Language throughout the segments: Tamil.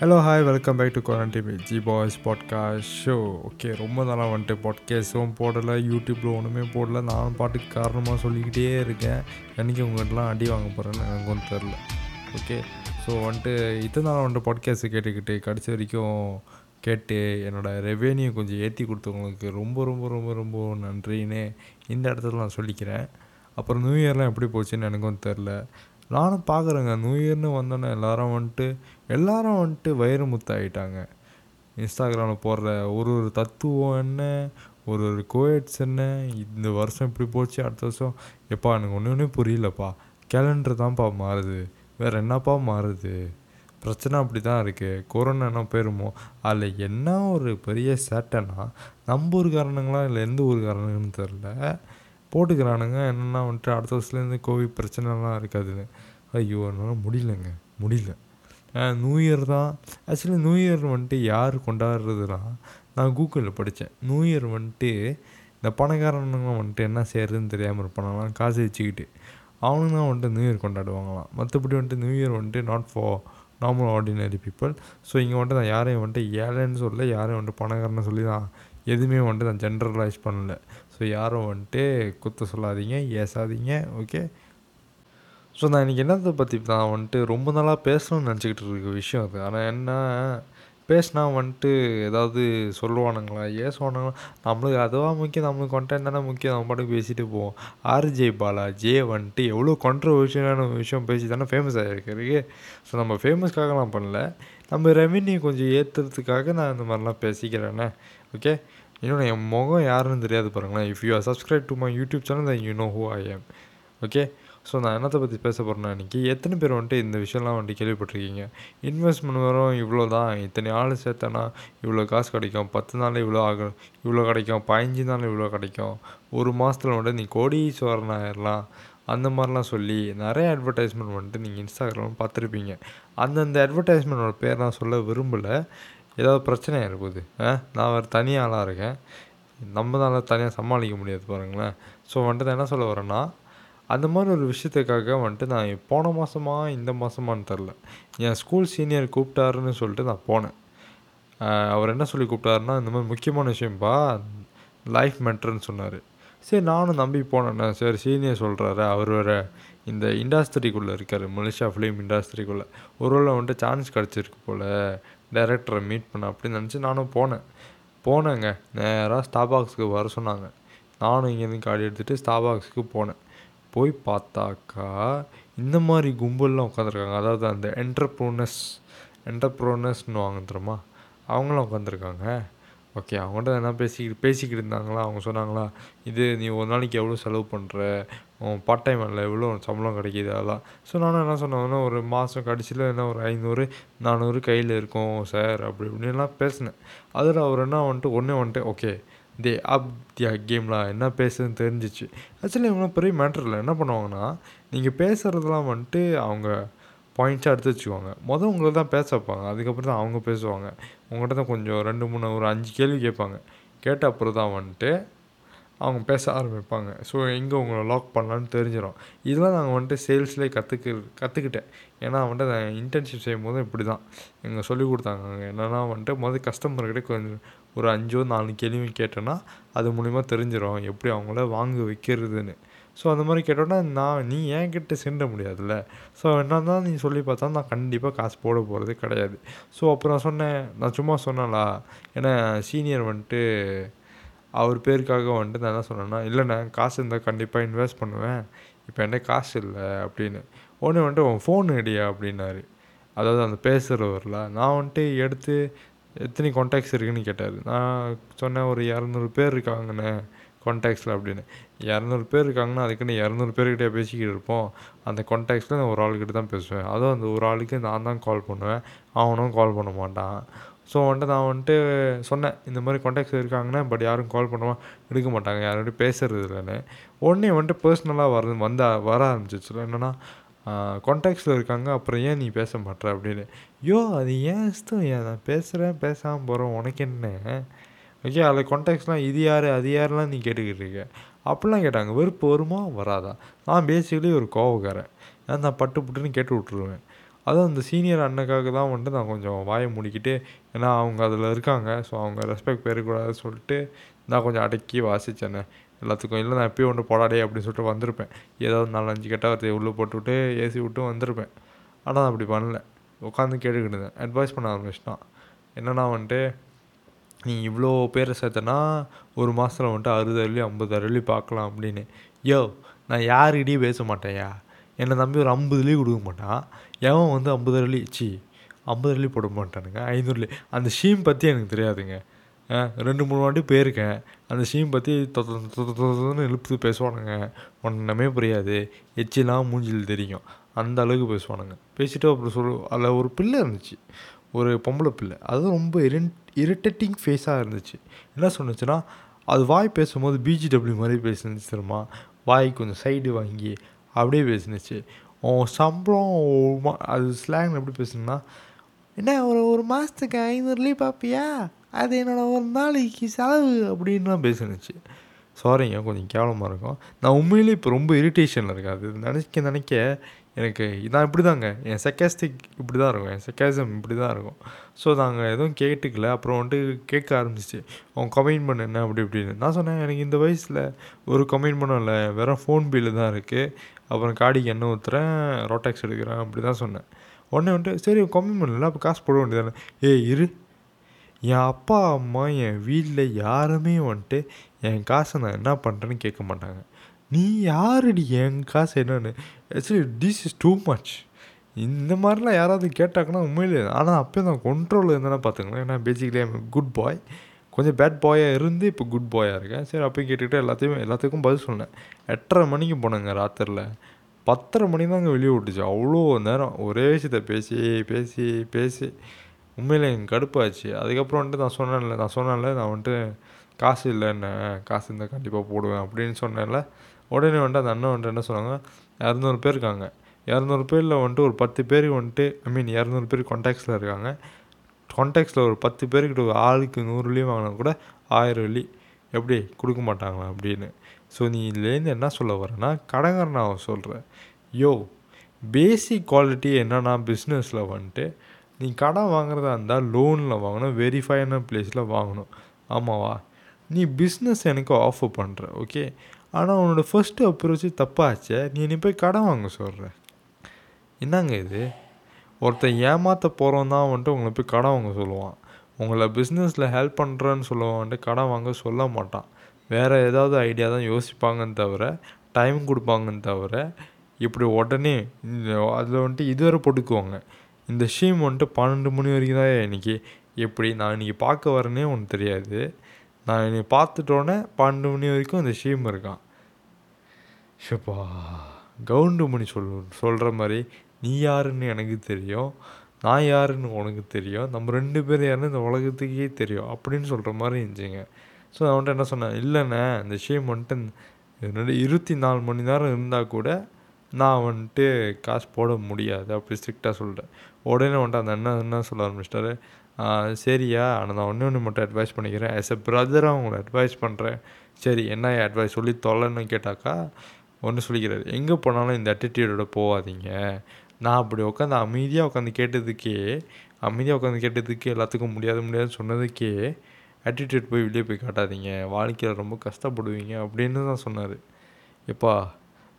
Hello hi welcome back to quarantine G boys podcast show okay ரொம்ப நாளாக வந்துட்டு பாட்காஸ்ட்டும் போடலை யூடியூப்பில் ஒன்றுமே போடல. நானும் பாட்டுக்கு காரணமாக சொல்லிக்கிட்டே இருக்கேன். என்றைக்கு உங்கள்கிட்டலாம் அடி வாங்க போகிறேன்னு எனக்கு ஒன்றும் தெரில ஓகே ஸோ வந்துட்டு இத்தனை நாள் வந்துட்டு பாட்காஸ்ட்டு கேட்டுக்கிட்டு கடைசி வரைக்கும் கேட்டு என்னோடய ரெவென்யூ கொஞ்சம் ஏற்றி கொடுத்தவங்களுக்கு ரொம்ப ரொம்ப ரொம்ப ரொம்ப நன்றின்னு இந்த இடத்துல நான் சொல்லிக்கிறேன். அப்புறம் நியூ இயர்லாம் எப்படி போச்சுன்னு எனக்கும் தெரில நானும் பார்க்குறேங்க. நியூ இயர்னு வந்தோன்னே எல்லாரும் வந்துட்டு எல்லாரும் வந்துட்டு வயிறு முத்தாயிட்டாங்க. இன்ஸ்டாகிராமில் போடுற ஒரு ஒரு தத்துவம் என்ன ஒரு ஒரு கோயட்ஸ் என்ன இந்த வருஷம் இப்படி போச்சு அடுத்த வருஷம் எப்பா எனக்கு ஒன்று ஒன்றே புரியலப்பா. கேலண்டர் தான்ப்பா மாறுது. வேறு என்னப்பா மாறுது? பிரச்சனை அப்படி தான் இருக்குது கொரோனா என்ன போயிருமோ அதில் என்ன ஒரு பெரிய சேட்டைன்னா நம்ம ஊருக்காரனுங்களா இல்லை எந்த ஊருக்காரனுங்கன்னு தெரில போட்டுக்கிறானுங்க. என்னென்னா வந்துட்டு அடுத்த வருஷத்துலேருந்து கோவிட் பிரச்சனைலாம் இருக்காதுன்னு ஐயோ என்னால் முடியலங்க. முடியல. நியூ இயர் தான். ஆக்சுவலி நியூ இயர் வந்துட்டு யார் கொண்டாடுறதுனா நான் கூகுளில் படித்தேன் நியூ இயர் வந்துட்டு இந்த பணக்காரனுங்க வந்துட்டு என்ன செய்கிறதுன்னு தெரியாமல் இருப்பானாலாம் காசு வச்சுக்கிட்டு. அவனுங்க தான் வந்துட்டு நியூ இயர் கொண்டாடுவாங்களாம். மற்றபடி வந்துட்டு நியூ இயர் வந்துட்டு not for normal ordinary people so இங்கே வந்துட்டு நான் யாரையும் வந்துட்டு ஏழைன்னு சொல்ல யாரையும் வந்துட்டு பணக்காரன்னு சொல்லி தான் எதுவுமே வந்துட்டு நான் ஜென்ரலைஸ் பண்ணல. ஸோ யாரும் வந்துட்டு குத்த சொல்லாதீங்க ஏசாதீங்க ஓகே ஸோ நான் இன்றைக்கி என்னத்தை பற்றி நான் வந்துட்டு ரொம்ப நாளாக பேசணும்னு நினச்சிக்கிட்டு இருக்க விஷயம் அது. ஆனால் என்ன? பேசினா வந்துட்டு ஏதாவது சொல்லுவானுங்களா ஏசுவானுங்களா? நம்மளுக்கு அதுவாக முக்கியம் நம்மளுக்கு கொண்டேன் தானே முக்கியம் நம்ம பாட்டுக்கு பேசிட்டு போவோம். ஆர்ஜே பாலா ஜே வந்துட்டு எவ்வளோ கான்ட்ரவர்ஷியலான விஷயம் பேசி தானே ஃபேமஸ் ஆகிருக்கிறது ஸோ நம்ம ஃபேமஸ்க்காகலாம் பண்ணல. நம்ம ரெவென்யூ கொஞ்சம் ஏற்றுறதுக்காக நான் இந்த மாதிரிலாம் பேசிக்கிறேன்னே ஓகே இன்னொன்று என் முகம் யாருன்னு தெரியாது பாருங்களேன். If you are subscribe to my YouTube channel then you know who I am okay so நான் என்னத்தை பற்றி பேச போகிறேன்னா இன்றைக்கி எத்தனை பேர் வந்துட்டு இந்த விஷயம்லாம் வந்துட்டு கேள்விப்பட்டிருக்கீங்க? இன்வெஸ்ட்மெண்ட் வரும் இவ்வளோ தான் இத்தனை ஆள் சேர்த்தனா இவ்வளோ காசு கிடைக்கும். பத்து நாளில் இவ்வளோ ஆகும் இவ்வளோ கிடைக்கும். பதினஞ்சு நாள் இவ்வளோ கிடைக்கும். ஒரு மாதத்தில் வந்துட்டு நீ கோடீஸ்வரன் ஆயிடலாம் அந்த மாதிரிலாம் சொல்லி நிறைய அட்வர்டைஸ்மெண்ட் வந்துட்டு நீங்கள் இன்ஸ்டாகிராம் பார்த்துருப்பீங்க. அந்தந்த அட்வர்டைஸ்மெண்ட்டோட பேர் நான் சொல்ல விரும்பலை. ஏதாவது பிரச்சனை இருக்குது ஆ? நான் வேறு தனி ஆளாக இருக்கேன். நம்மளால தனியாக சமாளிக்க முடியாது பாருங்களேன். ஸோ வந்துட்டு நான் என்ன சொல்ல வரேன்னா அந்த மாதிரி ஒரு விஷயத்துக்காக வந்துட்டு நான் போன மாதமா இந்த மாதமான்னு தெரில. என் ஸ்கூல் சீனியர் கூப்பிட்டாருன்னு சொல்லிட்டு நான் போனேன். அவர் என்ன சொல்லி கூப்பிட்டாருன்னா இந்த மாதிரி முக்கியமான விஷயம்ப்பா லைஃப் மெட்ருன்னு சொன்னார். சரி நானும் நம்பி போனேண்ணே சரி சீனியர் சொல்கிறாரு அவர் வேறு இந்த இண்டஸ்ட்ரிக்குள்ளே இருக்கார். மலேசியா ஃபிலிம் இண்டஸ்ட்ரிக்குள்ளே ஒரு வேளை வந்துட்டு சான்ஸ் கிடச்சிருக்கு போல். டேரக்டரை மீட் பண்ண அப்படின்னு நினச்சி நானும் போனேன். போனேங்க. நேராக ஸ்டாபாக்ஸுக்கு வர சொன்னாங்க. நானும் இங்கேருந்து காடி எடுத்துகிட்டு ஸ்டாபாக்ஸுக்கு போனேன். போய் பார்த்தாக்கா இந்த மாதிரி கும்பல்லாம் உட்காந்துருக்காங்க அதாவது அந்த என்டர்ப்ரோனஸ் என்டர்ப்ரோனஸ்னு வாங்க தெரியுமா? அவங்களாம் உட்காந்துருக்காங்க ஓகே அவங்கள்ட்ட என்ன பேசிக்கிட்டு பேசிக்கிட்டு இருந்தாங்களா? அவங்க சொன்னாங்களா இது நீ ஒரு நாளைக்கு எவ்வளோ செலவு பண்ணுற உன் பார்ட் டைம் வேலை எவ்வளோ சம்பளம் கிடைக்கிது? அதெல்லாம். ஸோ நானும் என்ன சொன்னாங்கன்னா ஒரு மாதம் கடைசியில் என்ன ஒரு ஐநூறு நானூறு கையில் இருக்கும் சார். அப்படி இப்படின்லாம் பேசினேன். அதில் அவர் என்ன வந்துட்டு ஒன்றே வந்துட்டு ஓகே தே அப் தியா கேம்லாம் என்ன பேசுதுன்னு தெரிஞ்சிச்சு. ஆக்சுவலி இவங்களாம் பெரிய மேட்டர் இல்லை. என்ன பண்ணுவாங்கன்னா நீங்கள் பேசுகிறதெல்லாம் வந்துட்டு அவங்க பாயிண்ட்ஸாக எடுத்து வச்சுக்குவாங்க மொதல் உங்களை தான் பேச வைப்பாங்க. அதுக்கப்புறம் தான் அவங்க பேசுவாங்க. உங்கள்கிட்ட தான் கொஞ்சம் ரெண்டு மூணு ஒரு அஞ்சு கேள்வி கேட்பாங்க. கேட்ட அப்புறம் தான் வந்துட்டு அவங்க பேச ஆரம்பிப்பாங்க. ஸோ எங்கே உங்களை லாக் பண்ணலான்னு தெரிஞ்சிடும் இதெல்லாம் நாங்கள் வந்துட்டு சேல்ஸ்லேயே கற்றுக்கு கற்றுக்கிட்டேன் ஏன்னா வந்துட்டு நான் இன்டர்ன்ஷிப் செய்யும் போது இப்படி தான் எங்கள் சொல்லி கொடுத்தாங்க என்னென்னா வந்துட்டு முதல் கஸ்டமர்கிட்ட கொஞ்சம் ஒரு அஞ்சோ நாலு கேள்வியும் கேட்டோன்னா அது மூலிமா தெரிஞ்சிடும் எப்படி அவங்கள வாங்க வைக்கிறதுன்னு. ஸோ அந்த மாதிரி கேட்டோன்னா நான் நீ ஏன் கிட்டே சென்ற முடியாதுல்ல. ஸோ என்ன தான் நீ சொல்லி பார்த்தா நான் கண்டிப்பாக காசு போட போகிறது கிடையாது. ஸோ அப்புறம் நான் சொன்னேன் நான் சும்மா சொன்னாலா ஏன்னா சீனியர் வந்துட்டு அவர் பேருக்காக வந்துட்டு நான் என்ன சொன்னேன்னா இல்லைண்ணே காசு இருந்தால் கண்டிப்பாக இன்வெஸ்ட் பண்ணுவேன். இப்போ என்கிட்ட காசு இல்லை அப்படின்னு. ஒன்று வந்துட்டு உன் ஃபோன் அடியா அப்படின்னாரு. அதாவது அந்த பேசுகிறவரில் நான் வந்துட்டு எடுத்து எத்தனை கான்டாக்ட்ஸ் இருக்குன்னு கேட்டார். நான் சொன்னேன் ஒரு இரநூறு பேர் இருக்காங்கண்ணே கான்டாக்ட்ஸில் அப்படின்னு. இரநூறு பேர் இருக்காங்கன்னா அதுக்குன்னு இரநூறு பேர்கிட்ட பேசிக்கிட்டு இருப்போம். அந்த கான்டாக்ட்ஸில் நான் ஒரு ஆளுக்கிட்ட தான் பேசுவேன். அதுவும் அந்த ஒரு ஆளுக்கு நான் தான் கால் பண்ணுவேன். அவனும் கால் பண்ண மாட்டான். ஸோ வந்துட்டு நான் வந்துட்டு சொன்னேன் இந்த மாதிரி கான்டாக்ட்ஸ் இருக்காங்கன்னா பட் யாரும் கால் பண்ணுவா எடுக்க மாட்டாங்க. யாரோடய பேசுறது இல்லைன்னு. உடனே வந்துட்டு பர்சனலாக வர வந்தா வர ஆரம்பிச்சிச்சு என்னென்னா கான்டாக்ட்ஸில் இருக்காங்க அப்புறம் ஏன் நீ பேச மாட்டேற அப்படின்னு. யோ அது ஏன் இஷ்டம் ஏன் நான் பேசுகிறேன் பேசாமல் போகிறேன் உனக்கு என்ன? ஓகே அதில் கான்டாக்ட்ஸ்லாம் இது யார் அது யாரெலாம் நீ கேட்டுக்கிட்டு இருக்க? அப்படிலாம் கேட்டாங்க. வெறுப்பு வருமா? வராதா? நான் பேசிக்கலி ஒரு கோவக்காரன். ஏன்னா நான் பட்டு புட்டுன்னு கேட்டு விட்ருவேன் அதுவும் அந்த சீனியர் அண்ணனுக்காக தான் வந்துட்டு நான் கொஞ்சம் வாயை முடிக்கிட்டு ஏன்னா அவங்க அதில் இருக்காங்க. ஸோ அவங்க ரெஸ்பெக்ட் பெறக்கூடாதுன்னு சொல்லிட்டு நான் கொஞ்சம் அடக்கி வாசித்தேனே எல்லாத்துக்கும் இல்லை நான் எப்பயும் ஒன்று போடாடே அப்படின்னு சொல்லிட்டு வந்திருப்பேன். ஏதாவது நாலஞ்சு கெட்ட வார்த்தையை உள்ளே போட்டுவிட்டு ஏசி விட்டு வந்திருப்பேன். ஆனால் நான் அப்படி பண்ணல. உட்காந்து கேட்டுக்கிட்டு இருந்தேன். அட்வைஸ் பண்ண ஆரம்பிச்சிட்டான். என்னென்னா வந்துட்டு நீ இவ்வளோ பேரை சேர்த்தனா ஒரு மாதத்தில் வந்துட்டு அறுபது அருளி ஐம்பது அருளி பார்க்கலாம் அப்படின்னு. யோ நான் யாருக்கிட்டையும் பேச மாட்டேயா என்னை நம்பி ஒரு ஐம்பது அருளி கொடுக்க மாட்டான். எவன் வந்து ஐம்பது அருளி சி ஐம்பது அருளி போட மாட்டானுங்க. ஐநூறுலி அந்த ஷீம் பற்றி எனக்கு தெரியாதுங்க. ரெண்டு மூணு வாட்டி போயிருக்கேன். அந்த ஷீம் பற்றி தொன்னு இழுத்து பேசுவானுங்க. ஒன்றுமே புரியாது. எச்சிலாம் மூஞ்சில் தெரியும். அந்த அளவுக்கு பேசுவானுங்க. பேசிட்டு அப்புறம் சொல் அதில் ஒரு பிள்ளை இருந்துச்சு. ஒரு பொம்பளை பிள்ளை. அது ரொம்ப இரின் இரிட்டேட்டிங் ஃபேஸாக இருந்துச்சு. என்ன சொன்னுச்சுன்னா அது வாய் பேசும்போது பிஜிடபிள்யூ மாதிரி பேசுனுச்சு தெரியுமா? வாய் கொஞ்சம் சைடு வாங்கி அப்படியே பேசுனுச்சு. உன் சம்பளம் அது ஸ்லாங் எப்படி பேசுனா என்ன ஒரு ஒரு மாதத்துக்கு ஐநூறுலேயே பார்ப்பியா? அது என்னோட ஒரு நாளைக்கு செலவு அப்படின்லாம் பேசுனுச்சு. சாரிங்க கொஞ்சம் கேவலமாக இருக்கும். நான் உண்மையிலேயே இப்போ ரொம்ப இரிட்டேஷனில் இருக்கேன். அது நினைக்க நினைக்க எனக்கு நான் இப்படி தாங்க என் செக்காஸ்டிக் இப்படி தான் இருக்கும். என் செக்காசம் இப்படி தான் இருக்கும். ஸோ நாங்கள் எதுவும் கேட்டுக்கல. அப்புறம் வந்துட்டு கேட்க ஆரம்பிச்சிச்சு. அவன் கமெண்ட் பண்ண என்ன அப்படி இப்படின்னு. நான் சொன்னேன் எனக்கு இந்த வயசில் ஒரு கமெண்ட் பண்ணல இல்லை. வெறும் ஃபோன் பில்லு தான் இருக்குது அப்புறம் காடிக்கு எண்ணெய் ஊற்றுறேன் ரோட்டாக்ஸ் எடுக்கிறேன் அப்படி தான் சொன்னேன். உடனே வந்துட்டு சரி கமெண்ட் பண்ணல. அப்போ காசு போட வேண்டியதானே. ஏ இரு. என் அப்பா அம்மா என் வீட்டில் யாருமே வந்துட்டு என் காசை நான் என்ன பண்ணுறேன்னு கேட்க மாட்டாங்க. நீ யாருடி என் காசு என்னன்னு? Actually this is too much இந்த மாதிரிலாம் யாராவது கேட்டாங்கன்னா உண்மையிலே ஆனால் அப்போ நான் கண்ட்ரோலில் இருந்தேன்னா பார்த்துக்கலாம் ஏன்னா பேசிக்கலி ஐம் குட் பாய் கொஞ்சம் பேட் பாயாக இருந்து இப்போ குட் பாயாக இருக்கேன். சரி அப்போயும் கேட்டுக்கிட்டு எல்லாத்தையும் எல்லாத்துக்கும் பதில் சொன்னேன். எட்டரை மணிக்கு போனேங்க ராத்திரில. பத்தரை மணி தான் அங்கே வெளியே விட்டுச்சு. அவ்வளோ நேரம் ஒரே விஷயத்த பேசி பேசி பேசி உண்மையில் எனக்கு கடுப்பாச்சு. அதுக்கப்புறம் வந்துட்டு நான் சொன்னேன்ல நான் சொன்னேன்ல நான் வந்துட்டு காசு இல்லைன்னு காசு இருந்தால் கண்டிப்பாக போடுவேன் அப்படின்னு சொன்னேன்ல. உடனே வந்துட்டு அந்த அண்ணன் வந்துட்டு என்ன சொன்னாங்க? இரநூறு பேர் இருக்காங்க. இரநூறு பேரில் வந்துட்டு ஒரு பத்து பேர் வந்துட்டு ஐ மீன் இரநூறு பேர் கான்டாக்ட்ஸில் இருக்காங்க. கான்டாக்ட்ஸில் ஒரு பத்து பேருக்கிட்ட ஒரு ஆளுக்கு நூறு வாங்கினா கூட ஆயிரம் வெள்ளி எப்படி? கொடுக்க மாட்டாங்களா அப்படின்னு. ஸோ நீ இதுலேருந்து என்ன சொல்ல வரேன்னா கடங்காரன் நான் சொல்கிறேன் யோ பேசிக் குவாலிட்டி என்னன்னா பிஸ்னஸில் வந்துட்டு நீ கடன் வாங்குறதா இருந்தால் லோனில் வாங்கணும் வெரிஃபைன பிளேஸில் வாங்கணும். ஆமாவா? நீ பிஸ்னஸ் எனக்கு ஆஃபர் பண்ணுற ஓகே ஆனால் உன்னோட ஃபஸ்ட்டு அப்ரோச்சு தப்பாச்சே. நீ நீ போய் கடன் வாங்க சொல்கிற என்னங்க இது? ஒருத்தன் ஏமாற்ற போகிறோம் தான் வந்துட்டு உங்களை போய் கடன் வாங்க சொல்லுவான். உங்களை பிஸ்னஸில் ஹெல்ப் பண்ணுறேன்னு சொல்லுவான் வந்துட்டு கடன் வாங்க சொல்ல மாட்டான். வேறு ஏதாவது ஐடியா தான் யோசிப்பாங்கன்னு தவிர டைம் கொடுப்பாங்கன்னு தவிர இப்படி உடனே அதில் வந்துட்டு இதுவரை போட்டுக்குவாங்க. இந்த ஷீம் வந்துட்டு பன்னெண்டு மணி வரைக்கும் தான் இன்றைக்கி எப்படி நான் இன்றைக்கி பார்க்க வரேனே ஒன்று தெரியாது. நான் என்னை பார்த்துட்டோன்னே பன்னெண்டு மணி வரைக்கும் இந்த ஷீம் இருக்கான். ஷப்பா கவுண்டு மணி சொல் சொல்கிற மாதிரி நீ யாருன்னு எனக்கு தெரியும் நான் யாருன்னு உனக்கு தெரியும் நம்ம ரெண்டு பேர் யாருன்னு இந்த உலகத்துக்கே தெரியும் அப்படின்னு சொல்கிற மாதிரி இருந்துச்சுங்க. ஸோ நான் வந்துட்டு என்ன சொன்னேன்? இல்லைண்ணே இந்த ஷேம் வந்துட்டு என்னோட இருபத்தி நாலு மணி நேரம் இருந்தால் கூட நான் வந்துட்டு காசு போட முடியாது அப்படி ஸ்ட்ரிக்டாக சொல்லிட்டேன். உடனே வந்துட்டு அந்த அண்ணன் என்ன சொல்ல ஆரம்பிச்சிட்டாரு? சரியா? ஆனால் நான் ஒன்று ஒன்று மட்டும் அட்வைஸ் பண்ணிக்கிறேன். ஆஸ் எ பிரதராக உங்களை அட்வைஸ் பண்ணுறேன் சரி என்ன அட்வைஸ் சொல்லி தொலைன்னு கேட்டாக்கா ஒன்று சொல்லிக்கிறாரு. எங்கே போனாலும் இந்த attitude-ஓட போகாதீங்க நான் அப்படி உட்காந்து அமைதியாக உட்காந்து கேட்டதுக்கே அமைதியாக உட்காந்து கேட்டதுக்கே எல்லாத்துக்கும் முடியாது முடியாதுன்னு சொன்னதுக்கே ஆட்டிடியூட் போய் வெளியே போய் காட்டாதீங்க. வாழ்க்கையில் ரொம்ப கஷ்டப்படுவீங்க அப்படின்னு தான் சொன்னார். எப்பா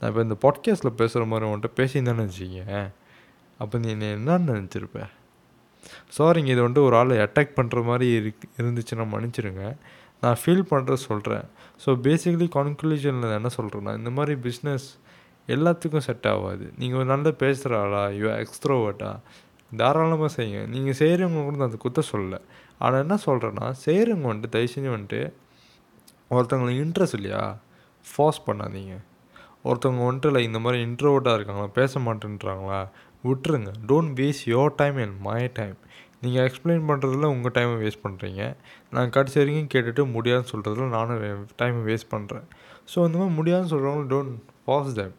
நான் இப்போ இந்த பாட்காஸ்ட்டில் பேசுகிற மாதிரி உன்கிட்ட பேசியிருந்தேன்னு வச்சுக்கேன் அப்போ நீ என்ன என்னன்னு சாரிங்க இது வந்துட்டு ஒரு ஆளை அட்டாக் பண்ணுற மாதிரி இருக்கு இருந்துச்சுன்னா மன்னிச்சிடுங்க. நான் ஃபீல் பண்ணுற சொல்கிறேன் ஸோ பேசிக்கலி கன்க்ளூஷனில் என்ன சொல்கிறேன்னா இந்த மாதிரி பிஸ்னஸ் எல்லாத்துக்கும் செட் ஆகாது. நீங்கள் ஒரு நல்ல பேசுகிற ஆளா யூ எக்ஸ்ட்ரோவர்ட்டா தாராளமாக செய்யுங்க. நீங்கள் செய்கிறவங்க கூட நான் அந்த குத்த சொல்லலை ஆனால் என்ன சொல்கிறேன்னா செய்கிறவங்க வந்துட்டு தயவு செஞ்சு வந்துட்டு ஒருத்தவங்களுக்கு இன்ட்ரெஸ்ட் இல்லையா? ஃபோர்ஸ் பண்ணாதீங்க. ஒருத்தவங்க வந்துட்டு இல்லை இந்த மாதிரி இன்ட்ரோவர்ட்டாக இருக்காங்களா? பேச மாட்டேன்றாங்களா? விட்டுருங்க. Don't waste your time and my time நீங்கள் எக்ஸ்பிளைன் பண்ணுறதுல உங்கள் டைமை வேஸ்ட் பண்ணுறீங்க நான் கடைசி வரைக்கும் கேட்டுட்டு முடியாதுன்னு சொல்கிறதுல நானும் டைமை வேஸ்ட் பண்ணுறேன் ஸோ இந்த மாதிரி முடியாதுன்னு சொல்கிறவங்க டோன்ட் ஃபாஸ் தேம்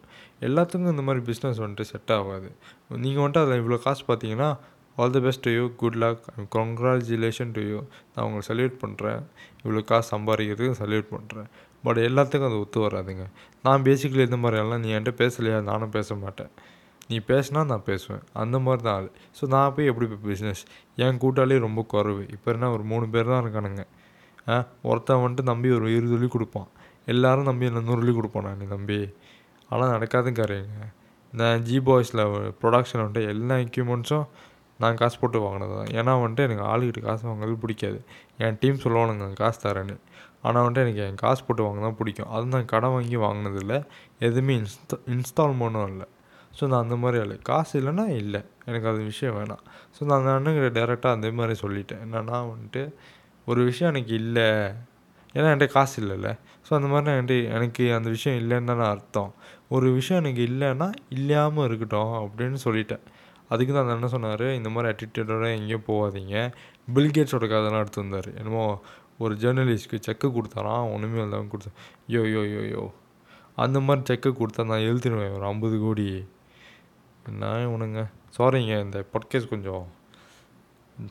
எல்லாத்துக்கும் இந்த மாதிரி பிஸ்னஸ் வந்துட்டு செட் ஆகாது. நீங்கள் வந்துட்டு அதில் இவ்வளோ காசு பார்த்தீங்கன்னா all the best to you good luck congratulation to you நான் உங்களை சல்யூட் பண்ணுறேன் இவ்வளோ காசு சம்பாதிக்கிறதுக்கு சல்யூட் பண்ணுறேன் பட் எல்லாத்துக்கும் அது ஒத்து வராதுங்க. நான் பேசிக்கலி இந்த மாதிரியெல்லாம் நீ என்கிட்ட பேசலையா? நானும் பேச மாட்டேன். நீ பேசினா நான் பேசுவேன். அந்த மாதிரி தான் ஆள். ஸோ நான் போய் எப்படி போய் பிஸ்னஸ் என் கூட்டாளி ரொம்ப குறைவு. இப்போ என்ன ஒரு மூணு பேர் தான் இருக்கானுங்க. ஆ ஒருத்தன் வந்துட்டு நம்பி ஒரு இருபது வழி கொடுப்பான். எல்லாரும் நம்பி என்ன நூறு வழி கொடுப்பான் நான் நம்பி ஆனால் நடக்காதுங்காரங்க நான் ஜி பாய்ஸில் ப்ரொடக்ஷன் வந்துட்டு எல்லா எக்யூப்மெண்ட்ஸும் நான் காசு போட்டு வாங்கினது தான். ஏன்னா வந்துட்டு எனக்கு ஆளுகிட்ட காசு வாங்குறது பிடிக்காது. என் டீம் சொல்லுவானுங்க காசு தரேன்னு. ஆனால் வந்துட்டு எனக்கு என் காசு போட்டு வாங்க தான் பிடிக்கும். அது நான் கடன் வாங்கி வாங்கினதில்ல எதுவுமே இன்ஸ்டா இன்ஸ்டால்மெண்ட்டும் இல்லை. ஸோ நான் அந்த மாதிரி ஆள். காசு இல்லைன்னா இல்லை. எனக்கு அது விஷயம் வேணாம். ஸோ நான் அந்த அண்ணங்கிட்ட டேரெக்டாக அந்த மாதிரி சொல்லிட்டேன். என்னன்னா வந்துட்டு ஒரு விஷயம் எனக்கு இல்லை. ஏன்னா என்கிட்ட காசு இல்லைல்ல. ஸோ அந்த மாதிரி நான் என்கிட்ட எனக்கு அந்த விஷயம் இல்லைன்னு தானே அர்த்தம். ஒரு விஷயம் எனக்கு இல்லைன்னா இல்லாமல் இருக்கட்டும் அப்படின்னு சொல்லிட்டேன். அதுக்கு தான் அந்த அண்ணன் சொன்னார் இந்த மாதிரி ஆட்டிடியூடோட எங்கேயும் போகாதீங்க. பில்கேட்ஸோட கதைலாம் எடுத்து வந்தார். என்னமோ ஒரு ஜேர்னலிஸ்ட்க்கு செக்கு கொடுத்தாராம் ஒன்றுமே இல்லாமல் கொடுத்தேன் யோ யோ யோ யோ. அந்த மாதிரி செக்கு கொடுத்தா நான் எழுதிடுவேன். ஒரு ஐம்பது கோடி. என்ன இவனுங்க? சாரிங்க இந்த பொட்கேஸ் கொஞ்சம்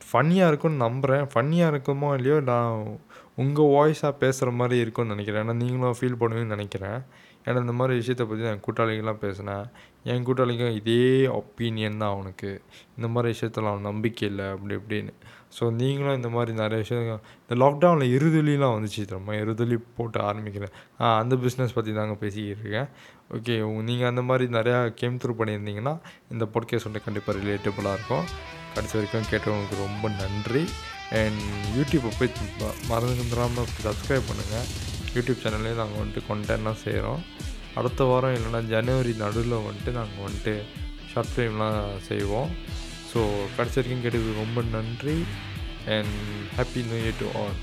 ஃபன்னியாக இருக்கும்னு நம்புகிறேன் ஃபன்னியாக இருக்குமோ இல்லையோ நான் உங்கள் வாய்ஸாக பேசுகிற மாதிரி இருக்கும்னு நினைக்கிறேன். ஏன்னா நீங்களும் ஃபீல் பண்ணுவீங்கன்னு நினைக்கிறேன். ஏன்னா இந்த மாதிரி விஷயத்தை பற்றி நான் கூட்டாளிகள்லாம் பேசினேன் என் கூட்டாளிக்கும் இதே ஒப்பீனியன் தான் அவனுக்கு இந்த மாதிரி விஷயத்தில் அவன் நம்பிக்கை இல்லை அப்படி இப்படின்னு. ஸோ நீங்களும் இந்த மாதிரி நிறைய விஷயம் இந்த லாக்டவுனில் இருதுலிலாம் வந்துச்சு திரும்ப இருதுலி போட்டு ஆரம்பிக்கிறேன். ஆ அந்த பிஸ்னஸ் பற்றி தாங்க பேசிக்கிட்டு இருக்கேன். ஓகே நீங்கள் அந்த மாதிரி நிறையா கேம் த்ரூ பண்ணியிருந்தீங்கன்னா இந்த பொட்கேஸ் வந்து கண்டிப்பாக ரிலேட்டபுளாக இருக்கும். கடைசி வரைக்கும் கேட்டவங்களுக்கு ரொம்ப நன்றி. அண்ட் யூடியூப்பை போய் ம- மறந்துடாமல் சப்ஸ்கிரைப் பண்ணுங்கள் யூடியூப் சேனல்லே நாங்கள் வந்துட்டு கொண்டென்ட்லாம் செய்கிறோம் அடுத்த வாரம் இல்லைன்னா ஜனவரி நடுவில் வந்துட்டு நாங்கள் வந்துட்டு ஷார்ட் ஃபிலிம்லாம் செய்வோம். ஸோ கடைசி வரைக்கும் கேட்டது ரொம்ப நன்றி. And happy new year to all